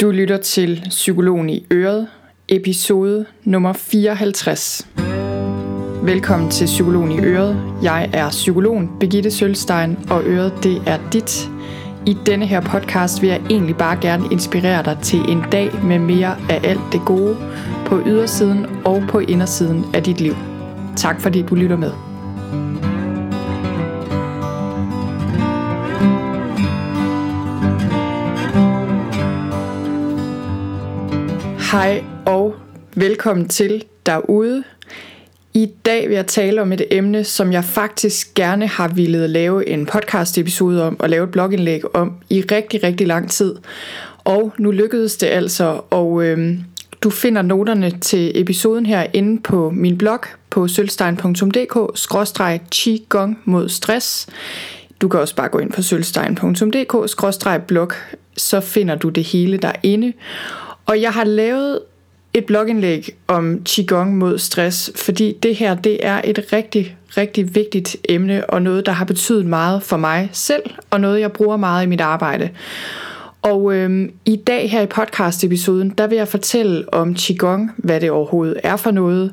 Du lytter til Psykologen i Øret, episode nummer 54. Velkommen til Psykologen i Øret. Jeg er psykologen Begitte Sølstein, og Øret det er dit. I denne her podcast vil jeg egentlig bare gerne inspirere dig til en dag med mere af alt det gode på ydersiden og på indersiden af dit liv. Tak fordi du lytter med. Hej og velkommen til derude. I dag vil jeg tale om et emne, som jeg faktisk gerne har ville lave en podcast episode om og lave et blogindlæg om i rigtig, rigtig lang tid. Og nu lykkedes det altså, og øhm, du finder noterne til episoden her inde på min blog på sølvstein.dk-qigong mod stress. Du kan også bare gå ind på sølvstein.dk-blog, så finder du det hele derinde. Og jeg har lavet et blogindlæg om Qigong mod stress, fordi det her det er et rigtig, rigtig vigtigt emne, og noget, der har betydet meget for mig selv, og noget, jeg bruger meget i mit arbejde. Og øhm, i dag her i podcast-episoden, der vil jeg fortælle om Qigong, hvad det overhovedet er for noget,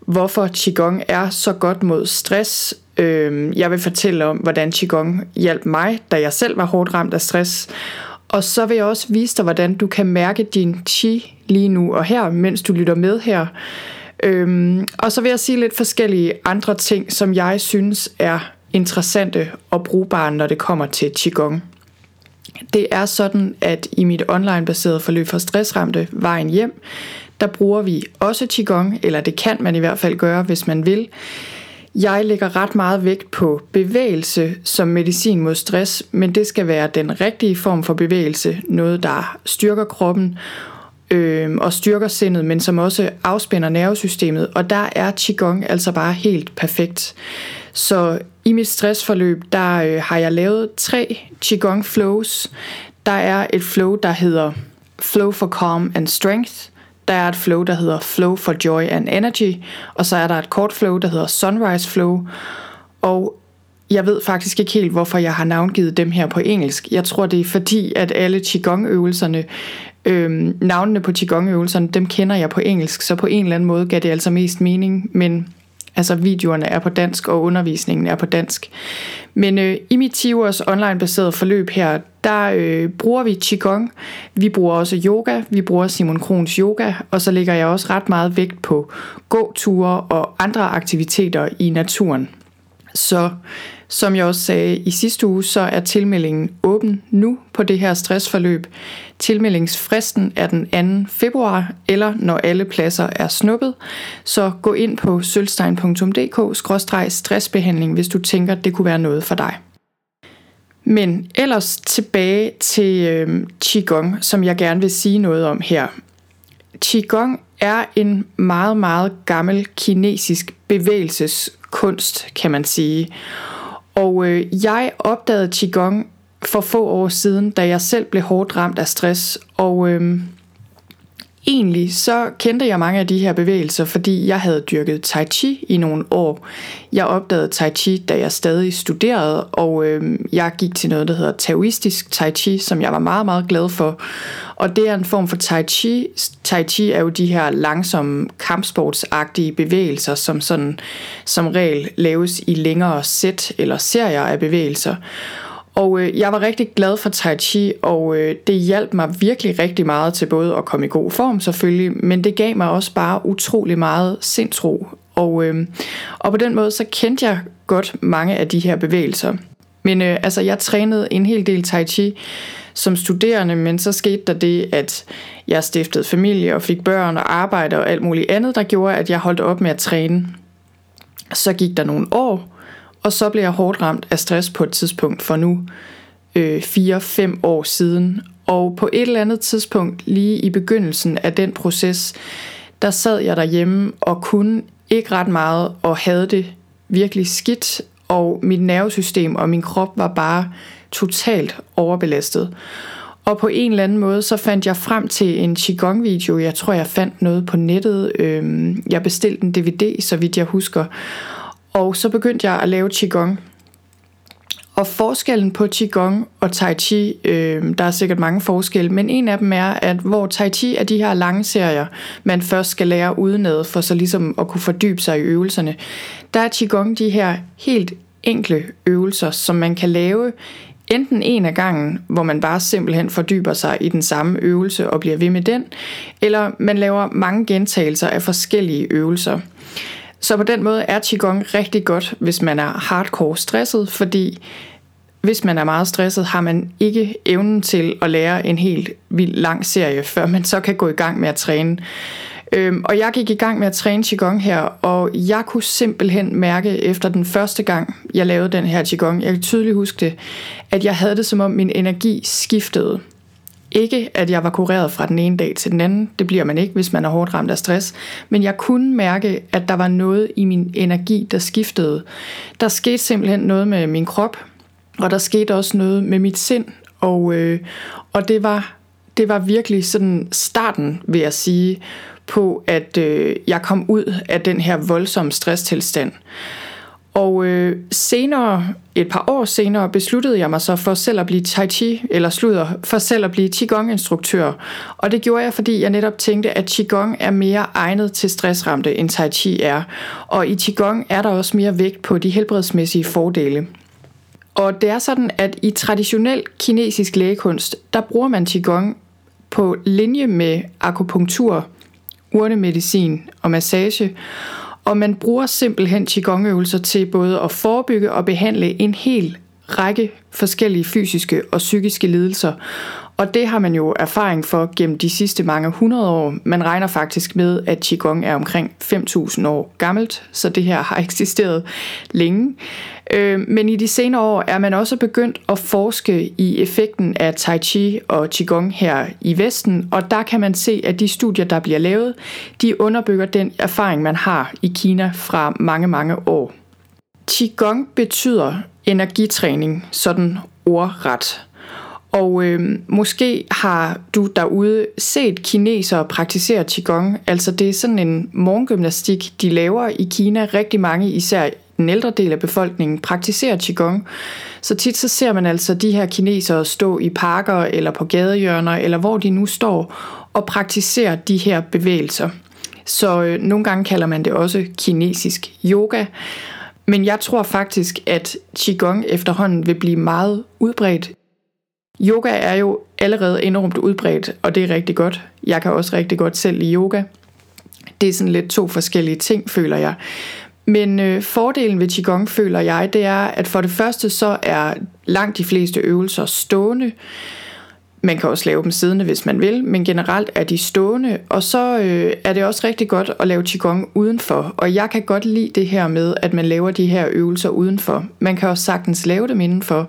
hvorfor Qigong er så godt mod stress. Øhm, jeg vil fortælle om, hvordan Qigong hjalp mig, da jeg selv var hårdt ramt af stress, og så vil jeg også vise dig, hvordan du kan mærke din chi lige nu og her, mens du lytter med her. Øhm, og så vil jeg sige lidt forskellige andre ting, som jeg synes er interessante og brugbare, når det kommer til Qigong. Det er sådan, at i mit online-baserede forløb for stressramte Vejen Hjem, der bruger vi også Qigong, eller det kan man i hvert fald gøre, hvis man vil. Jeg lægger ret meget vægt på bevægelse som medicin mod stress, men det skal være den rigtige form for bevægelse, noget der styrker kroppen øh, og styrker sindet, men som også afspænder nervesystemet, og der er Qigong altså bare helt perfekt. Så i mit stressforløb, der øh, har jeg lavet tre Qigong flows. Der er et flow, der hedder Flow for Calm and Strength, der er et flow, der hedder Flow for Joy and Energy, og så er der et kort flow, der hedder Sunrise Flow. Og jeg ved faktisk ikke helt, hvorfor jeg har navngivet dem her på engelsk. Jeg tror, det er fordi, at alle Qigong-øvelserne, øhm, navnene på Qigong-øvelserne, dem kender jeg på engelsk, så på en eller anden måde gav det altså mest mening, men Altså videoerne er på dansk, og undervisningen er på dansk. Men øh, i mit 10 års online-baseret forløb her, der øh, bruger vi Qigong. Vi bruger også yoga. Vi bruger Simon Krohns yoga. Og så lægger jeg også ret meget vægt på gåture og andre aktiviteter i naturen. Så som jeg også sagde i sidste uge, så er tilmeldingen åben nu på det her stressforløb. Tilmeldingsfristen er den 2. februar, eller når alle pladser er snuppet. Så gå ind på sølvstein.dk-stressbehandling, hvis du tænker, det kunne være noget for dig. Men ellers tilbage til øh, Qigong, som jeg gerne vil sige noget om her. Qigong er en meget, meget gammel kinesisk bevægelseskunst, kan man sige. Og øh, jeg opdagede Qigong for få år siden, da jeg selv blev hårdt ramt af stress. Og øh, egentlig så kendte jeg mange af de her bevægelser, fordi jeg havde dyrket Tai Chi i nogle år. Jeg opdagede Tai Chi, da jeg stadig studerede, og øh, jeg gik til noget, der hedder Taoistisk Tai Chi, som jeg var meget, meget glad for. Og det er en form for Tai Chi. Tai Chi er jo de her langsomme kampsportsagtige bevægelser, som sådan som regel laves i længere sæt eller serier af bevægelser. Og øh, jeg var rigtig glad for Tai Chi, og øh, det hjalp mig virkelig rigtig meget til både at komme i god form selvfølgelig, men det gav mig også bare utrolig meget sindsro. Og, øh, og på den måde så kendte jeg godt mange af de her bevægelser. Men øh, altså, jeg trænede en hel del Tai Chi som studerende, men så skete der det, at jeg stiftede familie og fik børn og arbejde og alt muligt andet, der gjorde, at jeg holdt op med at træne. Så gik der nogle år, og så blev jeg hårdt ramt af stress på et tidspunkt for nu øh, 4-5 år siden. Og på et eller andet tidspunkt, lige i begyndelsen af den proces, der sad jeg derhjemme og kunne ikke ret meget og havde det virkelig skidt, og mit nervesystem og min krop var bare totalt overbelastet. Og på en eller anden måde, så fandt jeg frem til en Qigong-video. Jeg tror, jeg fandt noget på nettet. Øhm, jeg bestilte en DVD, så vidt jeg husker. Og så begyndte jeg at lave Qigong. Og forskellen på Qigong og Tai Chi, øh, der er sikkert mange forskelle, men en af dem er, at hvor Tai Chi er de her lange serier, man først skal lære udenad, for så ligesom at kunne fordybe sig i øvelserne, der er Qigong de her helt enkle øvelser, som man kan lave enten en af gangen, hvor man bare simpelthen fordyber sig i den samme øvelse og bliver ved med den, eller man laver mange gentagelser af forskellige øvelser. Så på den måde er Qigong rigtig godt, hvis man er hardcore stresset, fordi hvis man er meget stresset, har man ikke evnen til at lære en helt vild lang serie, før man så kan gå i gang med at træne. Øhm, og jeg gik i gang med at træne Qigong her, og jeg kunne simpelthen mærke efter den første gang, jeg lavede den her Qigong, jeg kan tydeligt huske det, at jeg havde det som om min energi skiftede. Ikke at jeg var kureret fra den ene dag til den anden, det bliver man ikke, hvis man er hårdt ramt af stress, men jeg kunne mærke, at der var noget i min energi, der skiftede. Der skete simpelthen noget med min krop, og der skete også noget med mit sind, og, øh, og det var det var virkelig sådan starten, vil jeg sige, på at øh, jeg kom ud af den her voldsomme stresstilstand. Og øh, senere, et par år senere, besluttede jeg mig så for selv at blive Tai Chi, eller sluder, for selv at blive Qigong-instruktør. Og det gjorde jeg, fordi jeg netop tænkte, at Qigong er mere egnet til stressramte, end Tai Chi er. Og i Qigong er der også mere vægt på de helbredsmæssige fordele. Og det er sådan, at i traditionel kinesisk lægekunst, der bruger man Qigong på linje med akupunktur, urnemedicin og massage, og man bruger simpelthen Qigong-øvelser til både at forebygge og behandle en hel række forskellige fysiske og psykiske lidelser. Og det har man jo erfaring for gennem de sidste mange hundrede år. Man regner faktisk med, at Qigong er omkring 5.000 år gammelt, så det her har eksisteret længe. Øh, men i de senere år er man også begyndt at forske i effekten af Tai Chi og Qigong her i Vesten, og der kan man se, at de studier, der bliver lavet, de underbygger den erfaring, man har i Kina fra mange, mange år. Qigong betyder energitræning, sådan ordret. Og øh, måske har du derude set kinesere praktisere Qigong. Altså det er sådan en morgengymnastik, de laver i Kina. Rigtig mange, især den ældre del af befolkningen, praktiserer Qigong. Så tit så ser man altså de her kinesere stå i parker eller på gadehjørner, eller hvor de nu står, og praktiserer de her bevægelser. Så øh, nogle gange kalder man det også kinesisk yoga. Men jeg tror faktisk, at Qigong efterhånden vil blive meget udbredt Yoga er jo allerede enormt udbredt, og det er rigtig godt. Jeg kan også rigtig godt selv i yoga. Det er sådan lidt to forskellige ting, føler jeg. Men øh, fordelen ved Qigong, føler jeg, det er, at for det første så er langt de fleste øvelser stående. Man kan også lave dem siddende, hvis man vil, men generelt er de stående. Og så øh, er det også rigtig godt at lave Qigong udenfor. Og jeg kan godt lide det her med, at man laver de her øvelser udenfor. Man kan også sagtens lave dem indenfor.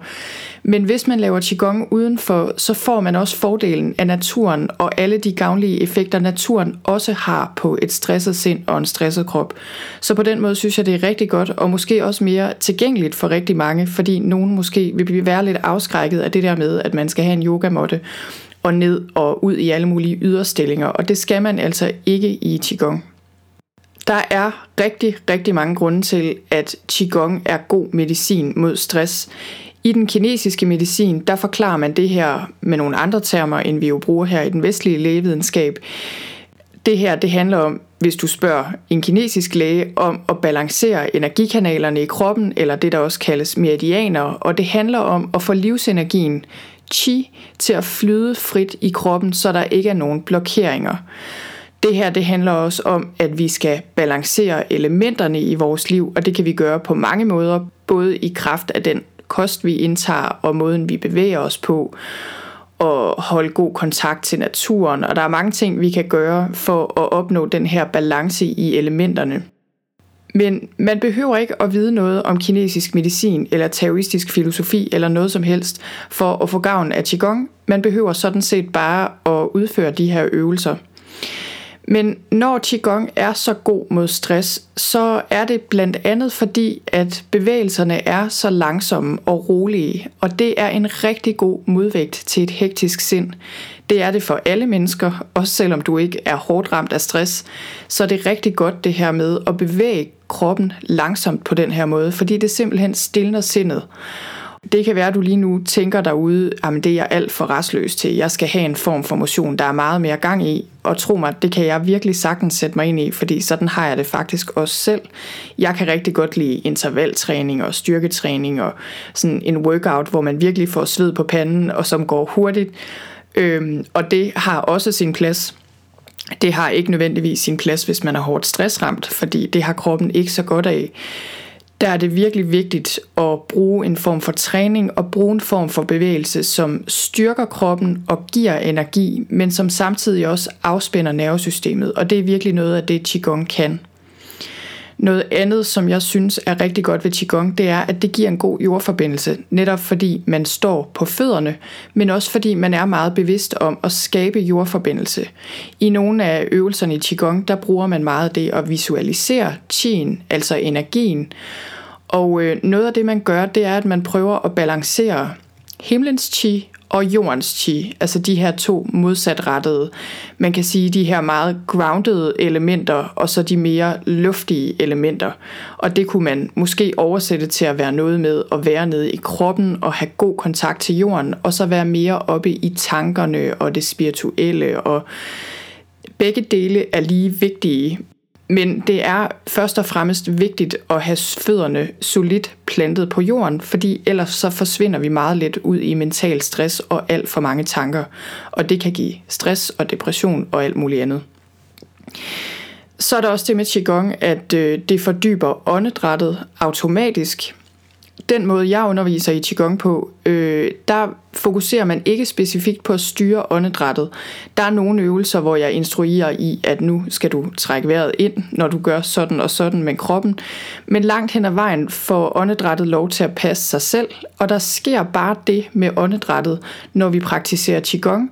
Men hvis man laver Qigong udenfor, så får man også fordelen af naturen og alle de gavnlige effekter, naturen også har på et stresset sind og en stresset krop. Så på den måde synes jeg, det er rigtig godt, og måske også mere tilgængeligt for rigtig mange, fordi nogen måske vil blive være lidt afskrækket af det der med, at man skal have en yogamåtte og ned og ud i alle mulige yderstillinger, og det skal man altså ikke i Qigong. Der er rigtig, rigtig mange grunde til, at Qigong er god medicin mod stress. I den kinesiske medicin, der forklarer man det her med nogle andre termer, end vi jo bruger her i den vestlige lægevidenskab. Det her, det handler om, hvis du spørger en kinesisk læge, om at balancere energikanalerne i kroppen, eller det, der også kaldes meridianer, og det handler om at få livsenergien, chi, til at flyde frit i kroppen, så der ikke er nogen blokeringer. Det her det handler også om, at vi skal balancere elementerne i vores liv, og det kan vi gøre på mange måder, både i kraft af den kost, vi indtager, og måden, vi bevæger os på, og holde god kontakt til naturen. Og der er mange ting, vi kan gøre for at opnå den her balance i elementerne. Men man behøver ikke at vide noget om kinesisk medicin eller taoistisk filosofi eller noget som helst for at få gavn af Qigong. Man behøver sådan set bare at udføre de her øvelser. Men når Qigong er så god mod stress, så er det blandt andet fordi, at bevægelserne er så langsomme og rolige, og det er en rigtig god modvægt til et hektisk sind. Det er det for alle mennesker, også selvom du ikke er hårdt ramt af stress, så er det rigtig godt det her med at bevæge kroppen langsomt på den her måde, fordi det simpelthen stiller sindet. Det kan være, at du lige nu tænker derude, at det er jeg alt for restløs til. Jeg skal have en form for motion, der er meget mere gang i. Og tro mig, det kan jeg virkelig sagtens sætte mig ind i, fordi sådan har jeg det faktisk også selv. Jeg kan rigtig godt lide intervaltræning og styrketræning og sådan en workout, hvor man virkelig får sved på panden og som går hurtigt. Øhm, og det har også sin plads. Det har ikke nødvendigvis sin plads, hvis man er hårdt stressramt, fordi det har kroppen ikke så godt af der er det virkelig vigtigt at bruge en form for træning og bruge en form for bevægelse, som styrker kroppen og giver energi, men som samtidig også afspænder nervesystemet. Og det er virkelig noget af det, Qigong kan. Noget andet, som jeg synes er rigtig godt ved Qigong, det er, at det giver en god jordforbindelse, netop fordi man står på fødderne, men også fordi man er meget bevidst om at skabe jordforbindelse. I nogle af øvelserne i Qigong, der bruger man meget det at visualisere qin, altså energien, og øh, noget af det, man gør, det er, at man prøver at balancere himlens chi og jordens chi, altså de her to modsatrettede, man kan sige de her meget grounded elementer, og så de mere luftige elementer. Og det kunne man måske oversætte til at være noget med at være nede i kroppen og have god kontakt til jorden, og så være mere oppe i tankerne og det spirituelle, og begge dele er lige vigtige, men det er først og fremmest vigtigt at have fødderne solidt plantet på jorden, fordi ellers så forsvinder vi meget let ud i mental stress og alt for mange tanker. Og det kan give stress og depression og alt muligt andet. Så er der også det med Qigong, at øh, det fordyber åndedrættet automatisk den måde, jeg underviser i Qigong på, øh, der fokuserer man ikke specifikt på at styre åndedrættet. Der er nogle øvelser, hvor jeg instruerer i, at nu skal du trække vejret ind, når du gør sådan og sådan med kroppen. Men langt hen ad vejen får åndedrættet lov til at passe sig selv, og der sker bare det med åndedrættet, når vi praktiserer Qigong,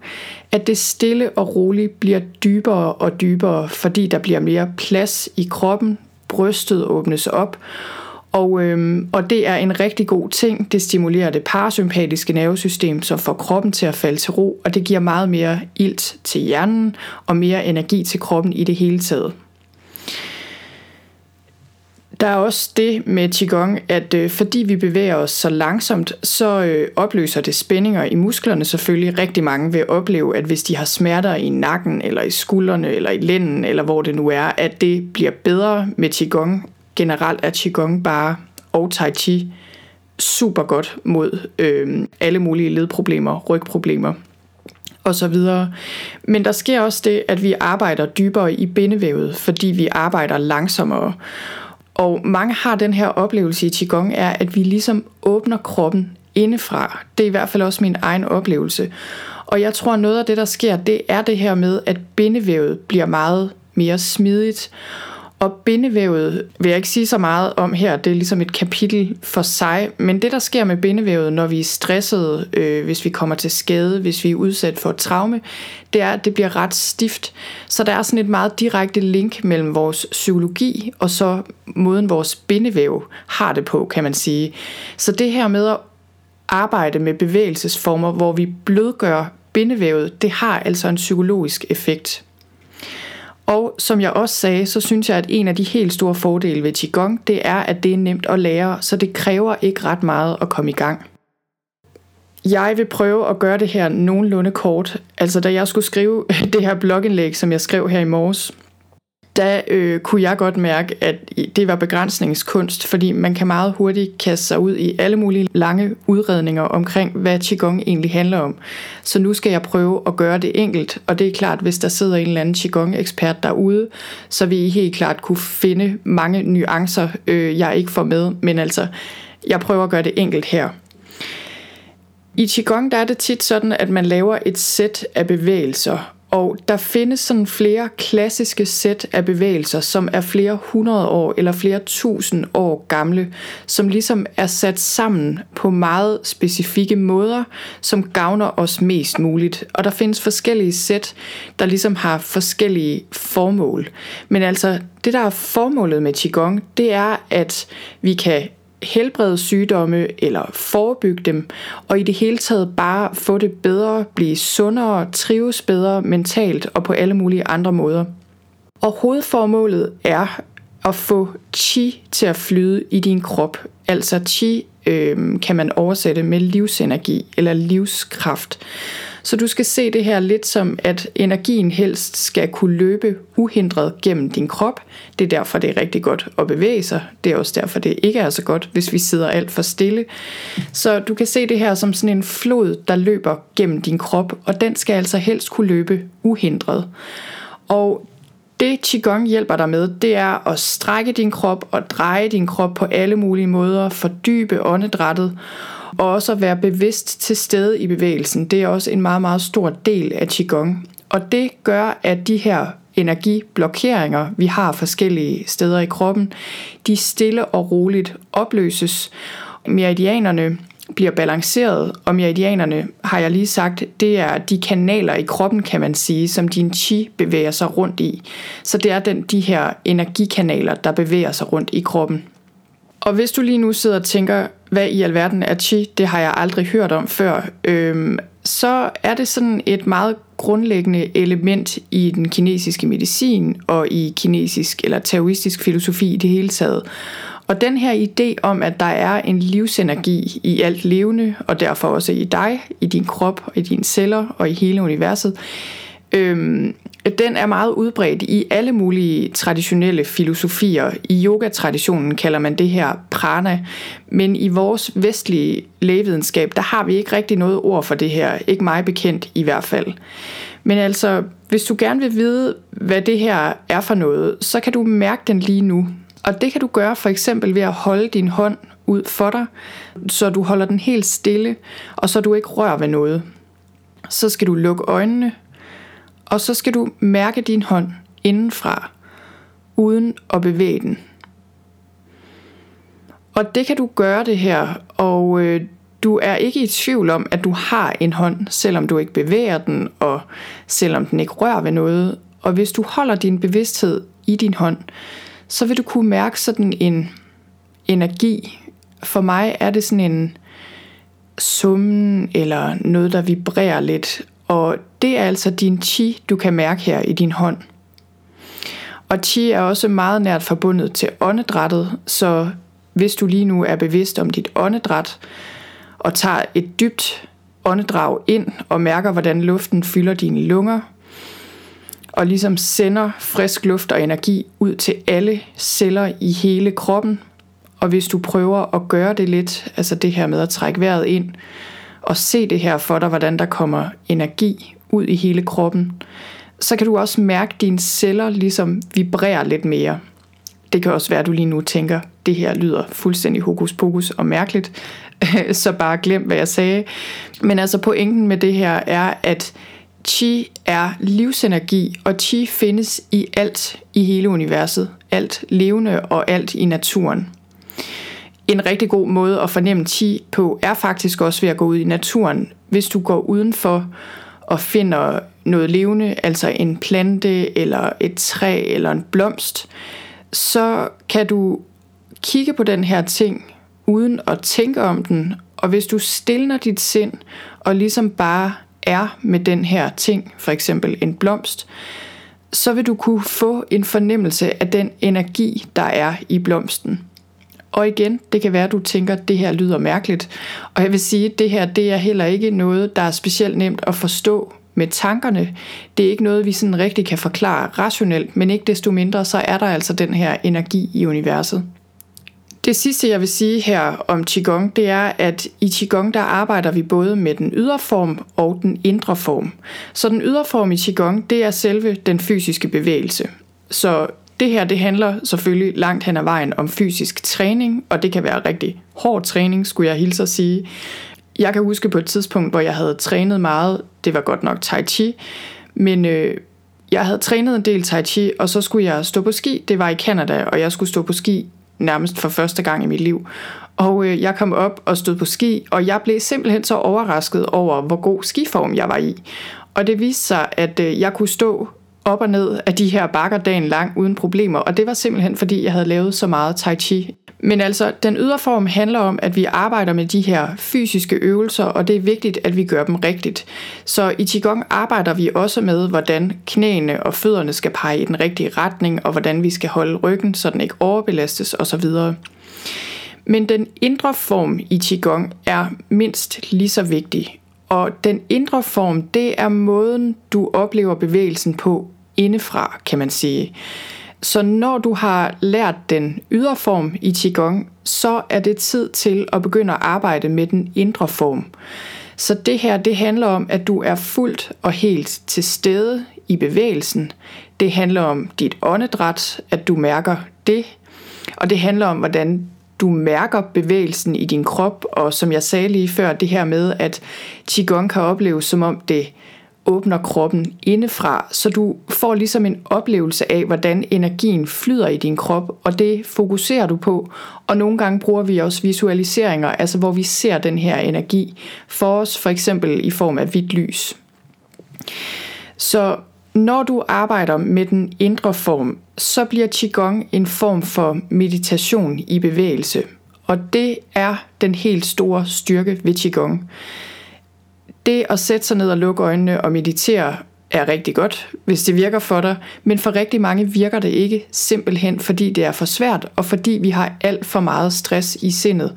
at det stille og roligt bliver dybere og dybere, fordi der bliver mere plads i kroppen, brystet åbnes op, og, øhm, og det er en rigtig god ting. Det stimulerer det parasympatiske nervesystem, som får kroppen til at falde til ro, og det giver meget mere ilt til hjernen og mere energi til kroppen i det hele taget. Der er også det med Qigong, at øh, fordi vi bevæger os så langsomt, så øh, opløser det spændinger i musklerne selvfølgelig. Rigtig mange vil opleve, at hvis de har smerter i nakken, eller i skuldrene, eller i lænden, eller hvor det nu er, at det bliver bedre med Qigong generelt er Qigong bare, og Tai Chi, super godt mod øh, alle mulige ledproblemer, rygproblemer og så videre. Men der sker også det, at vi arbejder dybere i bindevævet, fordi vi arbejder langsommere. Og mange har den her oplevelse i Qigong, er, at vi ligesom åbner kroppen indefra. Det er i hvert fald også min egen oplevelse. Og jeg tror, noget af det, der sker, det er det her med, at bindevævet bliver meget mere smidigt. Og bindevævet vil jeg ikke sige så meget om her, det er ligesom et kapitel for sig, men det der sker med bindevævet, når vi er stressede, øh, hvis vi kommer til skade, hvis vi er udsat for et traume, det er, at det bliver ret stift. Så der er sådan et meget direkte link mellem vores psykologi og så måden vores bindevæv har det på, kan man sige. Så det her med at arbejde med bevægelsesformer, hvor vi blødgør bindevævet, det har altså en psykologisk effekt. Og som jeg også sagde, så synes jeg, at en af de helt store fordele ved Qigong, det er, at det er nemt at lære, så det kræver ikke ret meget at komme i gang. Jeg vil prøve at gøre det her nogenlunde kort. Altså da jeg skulle skrive det her blogindlæg, som jeg skrev her i morges, der øh, kunne jeg godt mærke, at det var begrænsningskunst, fordi man kan meget hurtigt kaste sig ud i alle mulige lange udredninger omkring, hvad Qigong egentlig handler om. Så nu skal jeg prøve at gøre det enkelt, og det er klart, hvis der sidder en eller anden Qigong-ekspert derude, så vil I helt klart kunne finde mange nuancer, øh, jeg ikke får med, men altså, jeg prøver at gøre det enkelt her. I Qigong der er det tit sådan, at man laver et sæt af bevægelser, og der findes sådan flere klassiske sæt af bevægelser, som er flere hundrede år eller flere tusind år gamle, som ligesom er sat sammen på meget specifikke måder, som gavner os mest muligt. Og der findes forskellige sæt, der ligesom har forskellige formål. Men altså, det der er formålet med Qigong, det er, at vi kan helbrede sygdomme eller forebygge dem, og i det hele taget bare få det bedre, blive sundere, trives bedre mentalt og på alle mulige andre måder. Og hovedformålet er at få chi til at flyde i din krop. Altså chi øh, kan man oversætte med livsenergi eller livskraft. Så du skal se det her lidt som, at energien helst skal kunne løbe uhindret gennem din krop. Det er derfor, det er rigtig godt at bevæge sig. Det er også derfor, det ikke er så godt, hvis vi sidder alt for stille. Så du kan se det her som sådan en flod, der løber gennem din krop, og den skal altså helst kunne løbe uhindret. Og det Qigong hjælper dig med, det er at strække din krop og dreje din krop på alle mulige måder, fordybe åndedrættet, og også at være bevidst til stede i bevægelsen. Det er også en meget, meget stor del af Qigong. Og det gør, at de her energiblokeringer, vi har forskellige steder i kroppen, de stille og roligt opløses. Meridianerne bliver balanceret, og meridianerne, har jeg lige sagt, det er de kanaler i kroppen, kan man sige, som din chi bevæger sig rundt i. Så det er den, de her energikanaler, der bevæger sig rundt i kroppen. Og hvis du lige nu sidder og tænker, hvad i alverden er chi, det har jeg aldrig hørt om før, øhm, så er det sådan et meget grundlæggende element i den kinesiske medicin og i kinesisk eller taoistisk filosofi i det hele taget. Og den her idé om, at der er en livsenergi i alt levende, og derfor også i dig, i din krop, i dine celler og i hele universet, øhm, den er meget udbredt i alle mulige traditionelle filosofier. I yogatraditionen kalder man det her prana, men i vores vestlige lægevidenskab, der har vi ikke rigtig noget ord for det her. Ikke mig bekendt i hvert fald. Men altså, hvis du gerne vil vide, hvad det her er for noget, så kan du mærke den lige nu. Og det kan du gøre for eksempel ved at holde din hånd ud for dig, så du holder den helt stille, og så du ikke rører ved noget. Så skal du lukke øjnene, og så skal du mærke din hånd indenfra, uden at bevæge den. Og det kan du gøre det her, og øh, du er ikke i tvivl om, at du har en hånd, selvom du ikke bevæger den, og selvom den ikke rører ved noget. Og hvis du holder din bevidsthed i din hånd, så vil du kunne mærke sådan en energi. For mig er det sådan en summen eller noget, der vibrerer lidt. Og det er altså din chi, du kan mærke her i din hånd. Og chi er også meget nært forbundet til åndedrættet, så hvis du lige nu er bevidst om dit åndedræt, og tager et dybt åndedrag ind og mærker, hvordan luften fylder dine lunger, og ligesom sender frisk luft og energi ud til alle celler i hele kroppen. Og hvis du prøver at gøre det lidt, altså det her med at trække vejret ind, og se det her for dig, hvordan der kommer energi ud i hele kroppen, så kan du også mærke, at dine celler ligesom vibrerer lidt mere. Det kan også være, at du lige nu tænker, det her lyder fuldstændig hokus pokus og mærkeligt, så bare glem, hvad jeg sagde. Men altså pointen med det her er, at Chi er livsenergi, og Chi findes i alt i hele universet. Alt levende og alt i naturen. En rigtig god måde at fornemme Chi på er faktisk også ved at gå ud i naturen. Hvis du går udenfor og finder noget levende, altså en plante eller et træ eller en blomst, så kan du kigge på den her ting uden at tænke om den. Og hvis du stiller dit sind og ligesom bare er med den her ting, for eksempel en blomst, så vil du kunne få en fornemmelse af den energi, der er i blomsten. Og igen, det kan være, at du tænker, at det her lyder mærkeligt. Og jeg vil sige, at det her det er heller ikke noget, der er specielt nemt at forstå med tankerne. Det er ikke noget, vi sådan rigtig kan forklare rationelt, men ikke desto mindre, så er der altså den her energi i universet. Det sidste, jeg vil sige her om Qigong, det er, at i Qigong, der arbejder vi både med den ydre form og den indre form. Så den ydre form i Qigong, det er selve den fysiske bevægelse. Så det her, det handler selvfølgelig langt hen ad vejen om fysisk træning, og det kan være rigtig hård træning, skulle jeg hilse at sige. Jeg kan huske på et tidspunkt, hvor jeg havde trænet meget, det var godt nok Tai Chi, men øh, jeg havde trænet en del Tai Chi, og så skulle jeg stå på ski. Det var i Canada, og jeg skulle stå på ski nærmest for første gang i mit liv. Og øh, jeg kom op og stod på ski, og jeg blev simpelthen så overrasket over, hvor god skiform jeg var i. Og det viste sig, at øh, jeg kunne stå op og ned af de her bakker dagen lang uden problemer, og det var simpelthen fordi, jeg havde lavet så meget tai chi. Men altså, den ydre form handler om, at vi arbejder med de her fysiske øvelser, og det er vigtigt, at vi gør dem rigtigt. Så i Qigong arbejder vi også med, hvordan knæene og fødderne skal pege i den rigtige retning, og hvordan vi skal holde ryggen, så den ikke overbelastes osv. Men den indre form i Qigong er mindst lige så vigtig. Og den indre form, det er måden, du oplever bevægelsen på indefra, kan man sige. Så når du har lært den ydre form i Qigong, så er det tid til at begynde at arbejde med den indre form. Så det her, det handler om, at du er fuldt og helt til stede i bevægelsen. Det handler om dit åndedræt, at du mærker det. Og det handler om, hvordan du mærker bevægelsen i din krop, og som jeg sagde lige før, det her med, at Qigong kan opleves som om det åbner kroppen indefra, så du får ligesom en oplevelse af, hvordan energien flyder i din krop, og det fokuserer du på. Og nogle gange bruger vi også visualiseringer, altså hvor vi ser den her energi for os, for eksempel i form af hvidt lys. Så når du arbejder med den indre form, så bliver Qigong en form for meditation i bevægelse. Og det er den helt store styrke ved Qigong. Det at sætte sig ned og lukke øjnene og meditere er rigtig godt, hvis det virker for dig, men for rigtig mange virker det ikke simpelthen, fordi det er for svært, og fordi vi har alt for meget stress i sindet.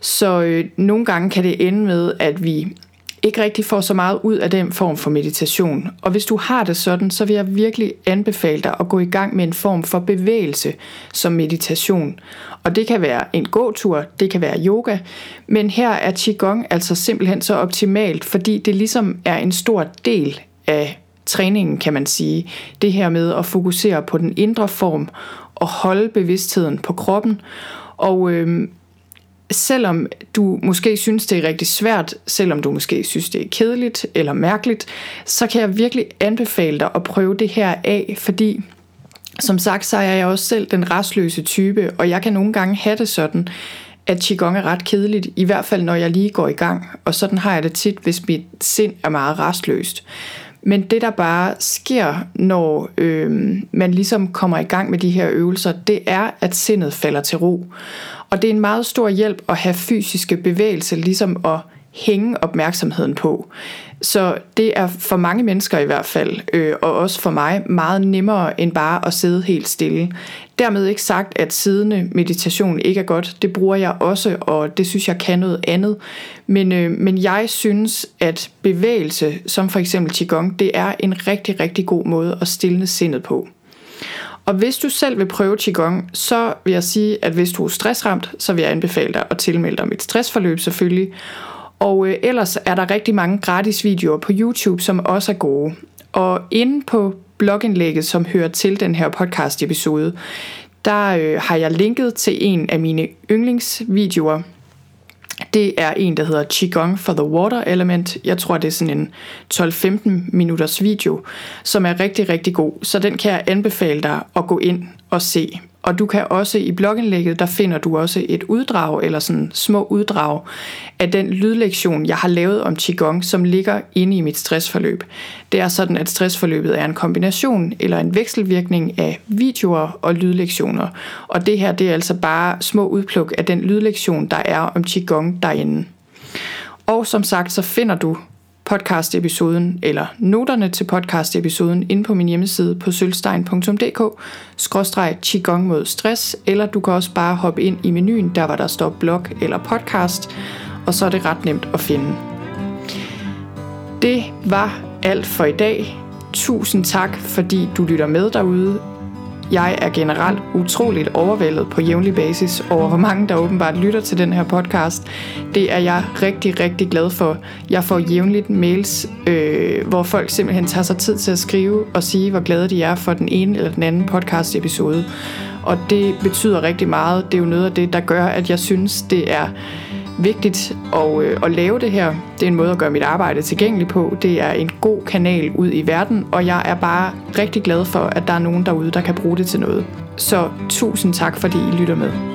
Så øh, nogle gange kan det ende med, at vi ikke rigtig får så meget ud af den form for meditation. Og hvis du har det sådan, så vil jeg virkelig anbefale dig at gå i gang med en form for bevægelse som meditation. Og det kan være en gåtur, det kan være yoga, men her er Qigong altså simpelthen så optimalt, fordi det ligesom er en stor del af træningen, kan man sige. Det her med at fokusere på den indre form og holde bevidstheden på kroppen. Og øhm, selvom du måske synes, det er rigtig svært, selvom du måske synes, det er kedeligt eller mærkeligt, så kan jeg virkelig anbefale dig at prøve det her af, fordi som sagt, så er jeg også selv den restløse type, og jeg kan nogle gange have det sådan, at Qigong er ret kedeligt, i hvert fald når jeg lige går i gang, og sådan har jeg det tit, hvis mit sind er meget restløst. Men det, der bare sker, når øh, man ligesom kommer i gang med de her øvelser, det er, at sindet falder til ro. Og det er en meget stor hjælp at have fysiske bevægelser, ligesom at hænge opmærksomheden på. Så det er for mange mennesker i hvert fald, øh, og også for mig, meget nemmere end bare at sidde helt stille. Dermed ikke sagt, at siddende meditation ikke er godt. Det bruger jeg også, og det synes jeg kan noget andet. Men, øh, men jeg synes, at bevægelse, som for eksempel Qigong, det er en rigtig, rigtig god måde at stille sindet på. Og hvis du selv vil prøve Qigong, så vil jeg sige, at hvis du er stressramt, så vil jeg anbefale dig at tilmelde dig mit stressforløb selvfølgelig. Og øh, ellers er der rigtig mange gratis videoer på YouTube, som også er gode. Og inde på blogindlægget, som hører til den her podcast episode, der øh, har jeg linket til en af mine yndlingsvideoer, det er en, der hedder Qigong for the Water Element. Jeg tror, det er sådan en 12-15 minutters video, som er rigtig, rigtig god. Så den kan jeg anbefale dig at gå ind og se. Og du kan også i blogindlægget, der finder du også et uddrag, eller sådan små uddrag af den lydlektion, jeg har lavet om Qigong, som ligger inde i mit stressforløb. Det er sådan, at stressforløbet er en kombination eller en vekselvirkning af videoer og lydlektioner. Og det her, det er altså bare små udpluk af den lydlektion, der er om Qigong derinde. Og som sagt, så finder du podcast-episoden eller noterne til podcast-episoden inde på min hjemmeside på sølvstein.dk skråstreg qigong mod stress, eller du kan også bare hoppe ind i menuen, der hvor der står blog eller podcast, og så er det ret nemt at finde. Det var alt for i dag. Tusind tak, fordi du lytter med derude. Jeg er generelt utroligt overvældet på jævnlig basis over, hvor mange der åbenbart lytter til den her podcast. Det er jeg rigtig, rigtig glad for. Jeg får jævnligt mails, øh, hvor folk simpelthen tager sig tid til at skrive og sige, hvor glade de er for den ene eller den anden podcast episode. Og det betyder rigtig meget. Det er jo noget af det, der gør, at jeg synes, det er vigtigt at, øh, at lave det her. Det er en måde at gøre mit arbejde tilgængeligt på. Det er en god kanal ud i verden, og jeg er bare rigtig glad for, at der er nogen derude, der kan bruge det til noget. Så tusind tak, fordi I lytter med.